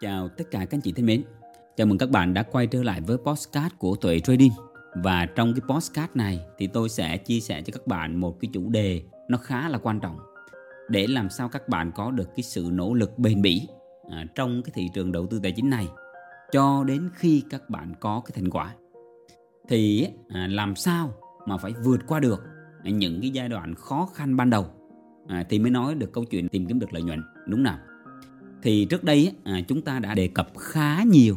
Chào tất cả các anh chị thân mến. Chào mừng các bạn đã quay trở lại với podcast của Tuệ Trading. Và trong cái podcast này thì tôi sẽ chia sẻ cho các bạn một cái chủ đề nó khá là quan trọng để làm sao các bạn có được cái sự nỗ lực bền bỉ à, trong cái thị trường đầu tư tài chính này cho đến khi các bạn có cái thành quả. Thì à, làm sao mà phải vượt qua được những cái giai đoạn khó khăn ban đầu à, thì mới nói được câu chuyện tìm kiếm được lợi nhuận đúng nào thì trước đây à, chúng ta đã đề cập khá nhiều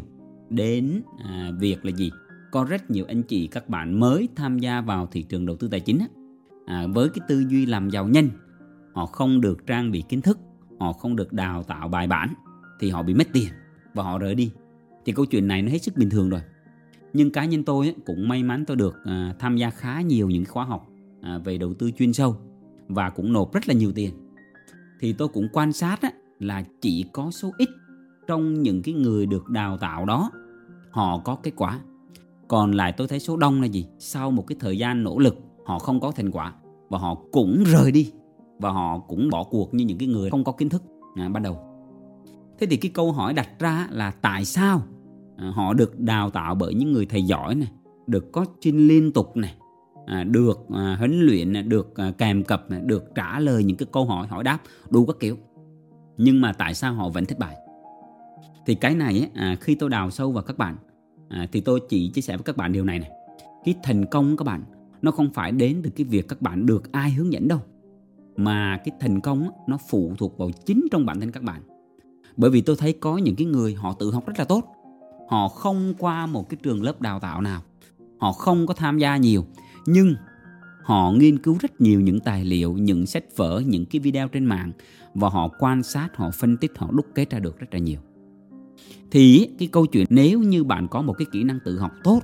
đến à, việc là gì? Có rất nhiều anh chị các bạn mới tham gia vào thị trường đầu tư tài chính à, với cái tư duy làm giàu nhanh họ không được trang bị kiến thức họ không được đào tạo bài bản thì họ bị mất tiền và họ rời đi. Thì câu chuyện này nó hết sức bình thường rồi. Nhưng cá nhân tôi cũng may mắn tôi được à, tham gia khá nhiều những khóa học à, về đầu tư chuyên sâu và cũng nộp rất là nhiều tiền. Thì tôi cũng quan sát á, là chỉ có số ít trong những cái người được đào tạo đó. Họ có kết quả. Còn lại tôi thấy số đông là gì? Sau một cái thời gian nỗ lực họ không có thành quả và họ cũng rời đi và họ cũng bỏ cuộc như những cái người không có kiến thức. À, ban đầu. Thế thì cái câu hỏi đặt ra là tại sao à, họ được đào tạo bởi những người thầy giỏi này được coaching liên tục này à, được à, huấn luyện được à, kèm cập được trả lời những cái câu hỏi hỏi đáp đủ các kiểu? Nhưng mà tại sao họ vẫn thất bại thì cái này à, khi tôi đào sâu vào các bạn à, thì tôi chỉ chia sẻ với các bạn điều này này. Cái thành công các bạn nó không phải đến từ cái việc các bạn được ai hướng dẫn đâu mà cái thành công nó phụ thuộc vào chính trong bản thân các bạn. Bởi vì tôi thấy có những cái người họ tự học rất là tốt. Họ không qua một cái trường lớp đào tạo nào. Họ không có tham gia nhiều. Nhưng họ nghiên cứu rất nhiều những tài liệu, những sách vở, những cái video trên mạng và họ quan sát, họ phân tích, họ đúc kết ra được rất là nhiều. Thì cái câu chuyện nếu như bạn có một cái kỹ năng tự học tốt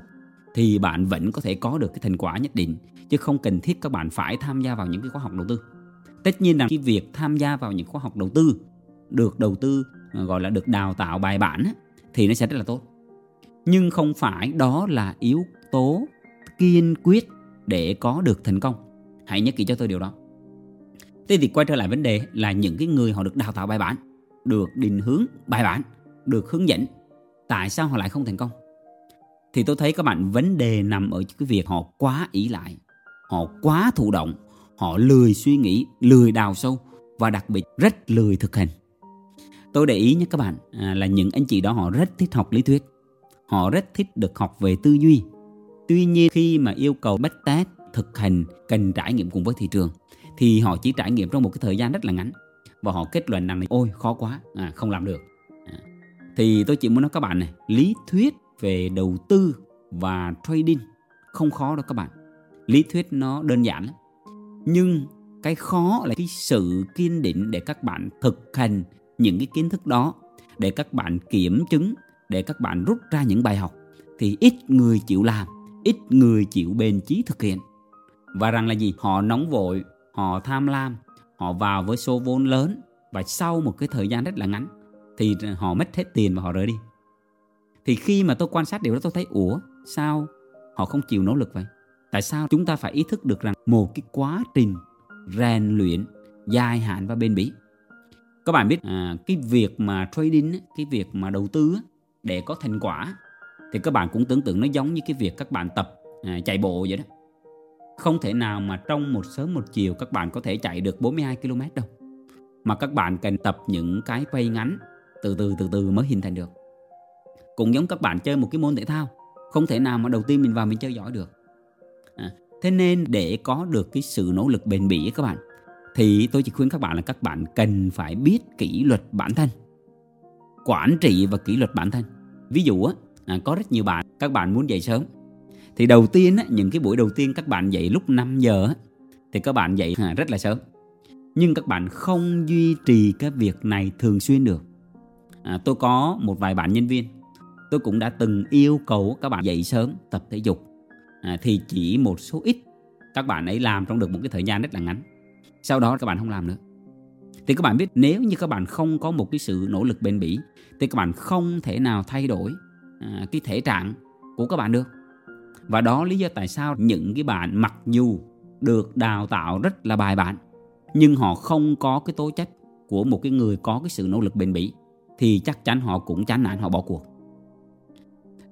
thì bạn vẫn có thể có được cái thành quả nhất định, chứ không cần thiết các bạn phải tham gia vào những cái khóa học đầu tư. Tất nhiên là cái việc tham gia vào những khóa học đầu tư, được đầu tư à, gọi là được đào tạo bài bản thì nó sẽ rất là tốt. Nhưng không phải đó là yếu tố kiên quyết để có được thành công. Hãy nhớ kỹ cho tôi điều đó. Thế thì quay trở lại vấn đề là những cái người họ được đào tạo bài bản, được định hướng bài bản, được hướng dẫn, tại sao họ lại không thành công? Thì tôi thấy các bạn, vấn đề nằm ở cái việc họ quá ý lại, họ quá thụ động, họ lười suy nghĩ, lười đào sâu và đặc biệt rất lười thực hành. Tôi để ý nhé các bạn à, là những anh chị đó họ rất thích học lý thuyết, họ rất thích được học về tư duy tuy nhiên khi mà yêu cầu bách test thực hành cần trải nghiệm cùng với thị trường thì họ chỉ trải nghiệm trong một cái thời gian rất là ngắn. Và họ kết luận rằng ôi khó quá à, không làm được. À. thì tôi chỉ muốn nói các bạn này lý thuyết về đầu tư và trading không khó đâu các bạn. Lý thuyết nó đơn giản lắm nhưng cái khó là cái sự kiên định để các bạn thực hành những cái kiến thức đó để các bạn kiểm chứng để các bạn rút ra những bài học thì ít người chịu làm ít người chịu bền chí thực hiện. Và rằng là gì? Họ nóng vội họ tham lam họ vào với số vốn lớn và sau một cái thời gian rất là ngắn thì họ mất hết tiền và họ rời đi. Thì khi mà tôi quan sát điều đó tôi thấy ủa sao họ không chịu nỗ lực vậy? Tại sao chúng ta phải ý thức được rằng một cái quá trình rèn luyện dài hạn và bền bỉ? Các bạn biết à, cái việc mà trading cái việc mà đầu tư để có thành quả thì các bạn cũng tưởng tượng nó giống như cái việc các bạn tập à, chạy bộ vậy đó không thể nào mà trong một sớm một chiều các bạn có thể chạy được 42 km đâu. Mà các bạn cần tập những cái quay ngắn từ từ từ từ mới hình thành được. Cũng giống các bạn chơi một cái môn thể thao, không thể nào mà đầu tiên mình vào mình chơi giỏi được. À, thế nên để có được cái sự nỗ lực bền bỉ các bạn thì tôi chỉ khuyên các bạn là các bạn cần phải biết kỷ luật bản thân. Quản trị và kỷ luật bản thân. Ví dụ á, à, có rất nhiều bạn các bạn muốn dậy sớm thì đầu tiên á, những cái buổi đầu tiên các bạn dậy lúc 5 giờ á, thì các bạn dậy à, rất là sớm nhưng các bạn không duy trì cái việc này thường xuyên được à, tôi có một vài bạn nhân viên tôi cũng đã từng yêu cầu các bạn dậy sớm tập thể dục à, thì chỉ một số ít các bạn ấy làm trong được một cái thời gian rất là ngắn sau đó các bạn không làm nữa thì các bạn biết nếu như các bạn không có một cái sự nỗ lực bền bỉ thì các bạn không thể nào thay đổi À, cái thể trạng của các bạn được. Và đó lý do tại sao những cái bạn mặc dù được đào tạo rất là bài bản nhưng họ không có cái tố chất của một cái người có cái sự nỗ lực bền bỉ thì chắc chắn họ cũng chán nản họ bỏ cuộc.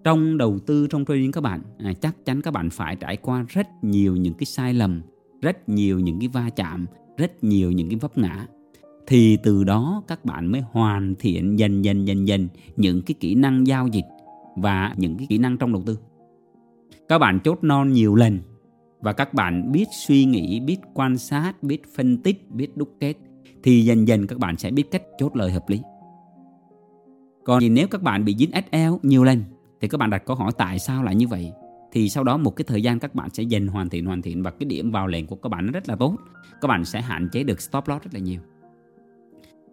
Trong đầu tư trong trading các bạn à, chắc chắn các bạn phải trải qua rất nhiều những cái sai lầm rất nhiều những cái va chạm rất nhiều những cái vấp ngã. Thì từ đó các bạn mới hoàn thiện dần dần dần dần những cái kỹ năng giao dịch và những cái kỹ năng trong đầu tư. Các bạn chốt non nhiều lần và các bạn biết suy nghĩ, biết quan sát, biết phân tích, biết đúc kết thì dần dần các bạn sẽ biết cách chốt lời hợp lý. Còn thì nếu các bạn bị dính SL nhiều lần thì các bạn đặt câu hỏi tại sao lại như vậy? Thì sau đó một cái thời gian các bạn sẽ dần hoàn thiện hoàn thiện và cái điểm vào lệnh của các bạn nó rất là tốt. Các bạn sẽ hạn chế được stop loss rất là nhiều.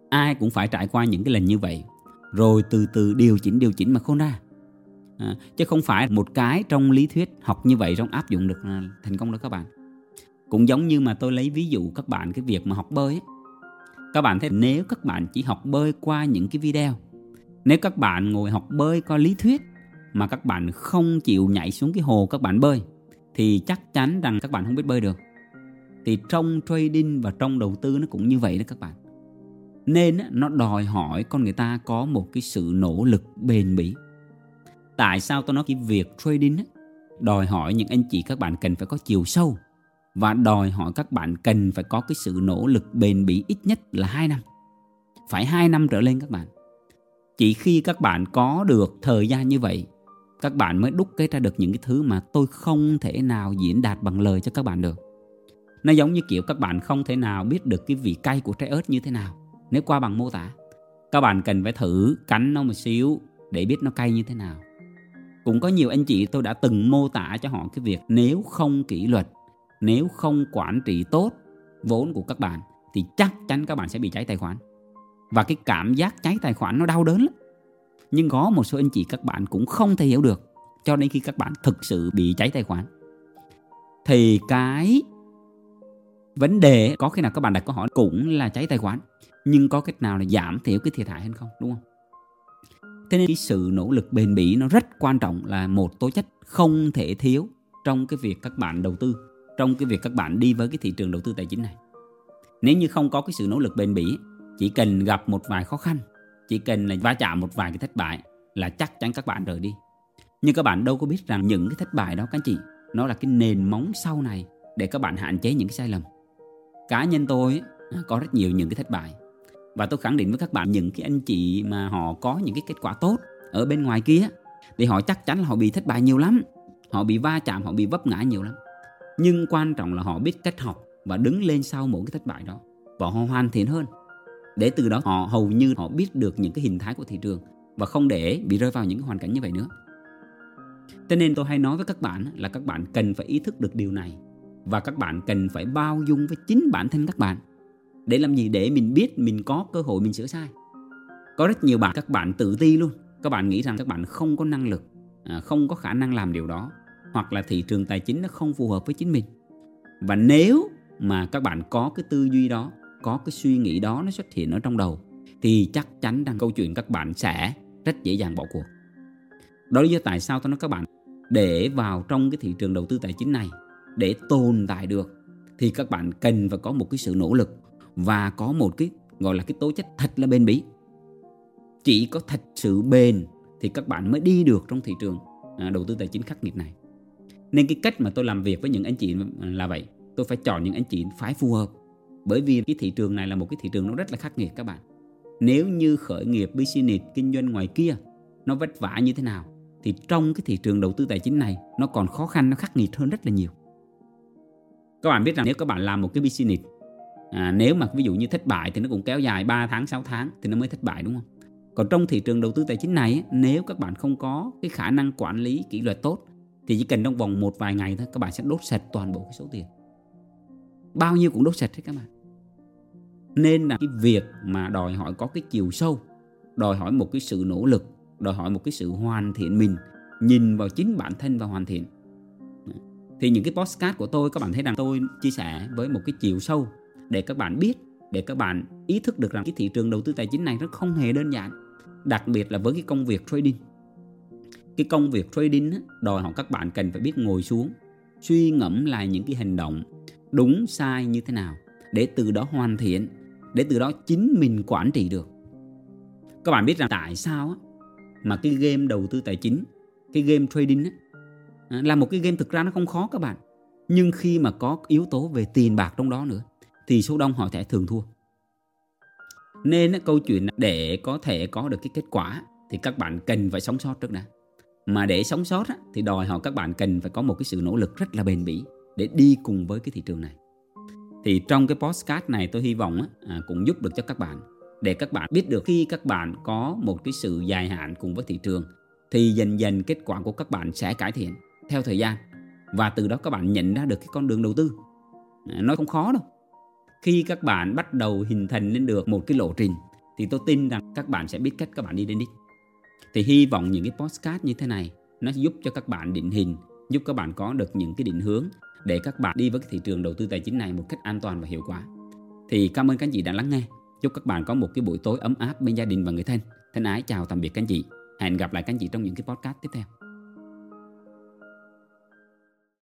Ai cũng phải trải qua những cái lần như vậy. Rồi từ từ điều chỉnh điều chỉnh mà không ra à, chứ không phải một cái trong lý thuyết học như vậy trong áp dụng được thành công đó các bạn. Cũng giống như mà tôi lấy ví dụ các bạn cái việc mà học bơi ấy. các bạn thấy nếu các bạn chỉ học bơi qua những cái video nếu các bạn ngồi học bơi qua lý thuyết mà các bạn không chịu nhảy xuống cái hồ các bạn bơi thì chắc chắn rằng các bạn không biết bơi được. Thì trong trading và trong đầu tư nó cũng như vậy đó các bạn. Nên nó đòi hỏi con người ta có một cái sự nỗ lực bền bỉ tại sao tôi nói cái việc trading đòi hỏi những anh chị các bạn cần phải có chiều sâu và đòi hỏi các bạn cần phải có cái sự nỗ lực bền bỉ ít nhất là 2 năm. Phải 2 năm trở lên các bạn. Chỉ khi các bạn có được thời gian như vậy, các bạn mới đúc kết ra được những cái thứ mà tôi không thể nào diễn đạt bằng lời cho các bạn được. Nó giống như kiểu các bạn không thể nào biết được cái vị cay của trái ớt như thế nào nếu qua bằng mô tả. Các bạn cần phải thử cắn nó một xíu để biết nó cay như thế nào cũng có nhiều anh chị tôi đã từng mô tả cho họ cái việc nếu không kỷ luật, nếu không quản trị tốt vốn của các bạn thì chắc chắn các bạn sẽ bị cháy tài khoản. Và cái cảm giác cháy tài khoản nó đau đớn lắm. Nhưng có một số anh chị các bạn cũng không thể hiểu được, cho đến khi các bạn thực sự bị cháy tài khoản, thì cái vấn đề có khi nào các bạn đặt câu hỏi cũng là cháy tài khoản, nhưng có cách nào là giảm thiểu cái thiệt hại hay không, đúng không? Thế nên cái sự nỗ lực bền bỉ nó rất quan trọng là một tố chất không thể thiếu trong cái việc các bạn đầu tư, trong cái việc các bạn đi với cái thị trường đầu tư tài chính này. Nếu như không có cái sự nỗ lực bền bỉ, chỉ cần gặp một vài khó khăn, chỉ cần là va chạm một vài cái thất bại là chắc chắn các bạn rời đi. Nhưng các bạn đâu có biết rằng những cái thất bại đó, các anh chị, nó là cái nền móng sau này để các bạn hạn chế những cái sai lầm. Cá nhân tôi có rất nhiều những cái thất bại và tôi khẳng định với các bạn, những cái anh chị mà họ có những cái kết quả tốt ở bên ngoài kia, thì họ chắc chắn là họ bị thất bại nhiều lắm. Họ bị va chạm, họ bị vấp ngã nhiều lắm. Nhưng quan trọng là họ biết cách học và đứng lên sau mỗi cái thất bại đó. Và họ hoàn thiện hơn. Để từ đó họ hầu như họ biết được những cái hình thái của thị trường và không để bị rơi vào những hoàn cảnh như vậy nữa. Cho nên tôi hay nói với các bạn là các bạn cần phải ý thức được điều này. Và các bạn cần phải bao dung với chính bản thân các bạn để làm gì? Để mình biết mình có cơ hội mình sửa sai. Có rất nhiều bạn, các bạn tự ti luôn. Các bạn nghĩ rằng các bạn không có năng lực à, không có khả năng làm điều đó. Hoặc là thị trường tài chính nó không phù hợp với chính mình. Và nếu mà các bạn có cái tư duy đó, có cái suy nghĩ đó nó xuất hiện ở trong đầu, thì chắc chắn rằng câu chuyện các bạn sẽ rất dễ dàng bỏ cuộc. Đó là lý do tại sao tôi nói các bạn, để vào trong cái thị trường đầu tư tài chính này, để tồn tại được, thì các bạn cần phải có một cái sự nỗ lực và có một cái gọi là cái tố chất thật là bền bỉ. Chỉ có thật sự bền thì các bạn mới đi được trong thị trường à, đầu tư tài chính khắc nghiệt này. Nên cái cách mà tôi làm việc với những anh chị là vậy. Tôi phải chọn những anh chị phải phù hợp. Bởi vì cái thị trường này là một cái thị trường nó rất là khắc nghiệt các bạn. Nếu như khởi nghiệp business kinh doanh ngoài kia nó vất vả như thế nào thì trong cái thị trường đầu tư tài chính này nó còn khó khăn nó khắc nghiệt hơn rất là nhiều. Các bạn biết rằng nếu các bạn làm một cái business à, nếu mà ví dụ như thất bại thì nó cũng kéo dài 3 tháng 6 tháng thì nó mới thất bại đúng không? Còn trong thị trường đầu tư tài chính này nếu các bạn không có cái khả năng quản lý kỷ luật tốt thì chỉ cần trong vòng một vài ngày thôi các bạn sẽ đốt sạch toàn bộ cái số tiền. Bao nhiêu cũng đốt sạch hết các bạn. Nên là cái việc mà đòi hỏi có cái chiều sâu đòi hỏi một cái sự nỗ lực đòi hỏi một cái sự hoàn thiện mình nhìn vào chính bản thân và hoàn thiện. Thì những cái postcard của tôi các bạn thấy rằng tôi chia sẻ với một cái chiều sâu để các bạn biết để các bạn ý thức được rằng cái thị trường đầu tư tài chính này nó không hề đơn giản đặc biệt là với cái công việc trading. Cái công việc trading á, đòi hỏi các bạn cần phải biết ngồi xuống suy ngẫm lại những cái hành động đúng sai như thế nào để từ đó hoàn thiện để từ đó chính mình quản trị được. Các bạn biết rằng tại sao á, mà cái game đầu tư tài chính cái game trading á, à, là một cái game thực ra nó không khó các bạn. Nhưng khi mà có yếu tố về tiền bạc trong đó nữa thì số đông họ sẽ thường thua. Nên câu chuyện để có thể có được cái kết quả thì các bạn cần phải sống sót trước đã. Mà để sống sót thì đòi hỏi các bạn cần phải có một cái sự nỗ lực rất là bền bỉ để đi cùng với cái thị trường này. Thì trong cái postcard này tôi hy vọng à, cũng giúp được cho các bạn. Để các bạn biết được khi các bạn có một cái sự dài hạn cùng với thị trường, thì dần dần kết quả của các bạn sẽ cải thiện theo thời gian. Và từ đó các bạn nhận ra được cái con đường đầu tư. À, nó không khó đâu khi các bạn bắt đầu hình thành lên được một cái lộ trình, thì tôi tin rằng các bạn sẽ biết cách các bạn đi đến đích. Thì hy vọng những cái podcast như thế này, nó giúp cho các bạn định hình, giúp các bạn có được những cái định hướng để các bạn đi với cái thị trường đầu tư tài chính này một cách an toàn và hiệu quả. Thì cảm ơn các anh chị đã lắng nghe. Chúc các bạn có một cái buổi tối ấm áp bên gia đình và người thân. Thân ái chào tạm biệt các anh chị. Hẹn gặp lại các anh chị trong những cái podcast tiếp theo.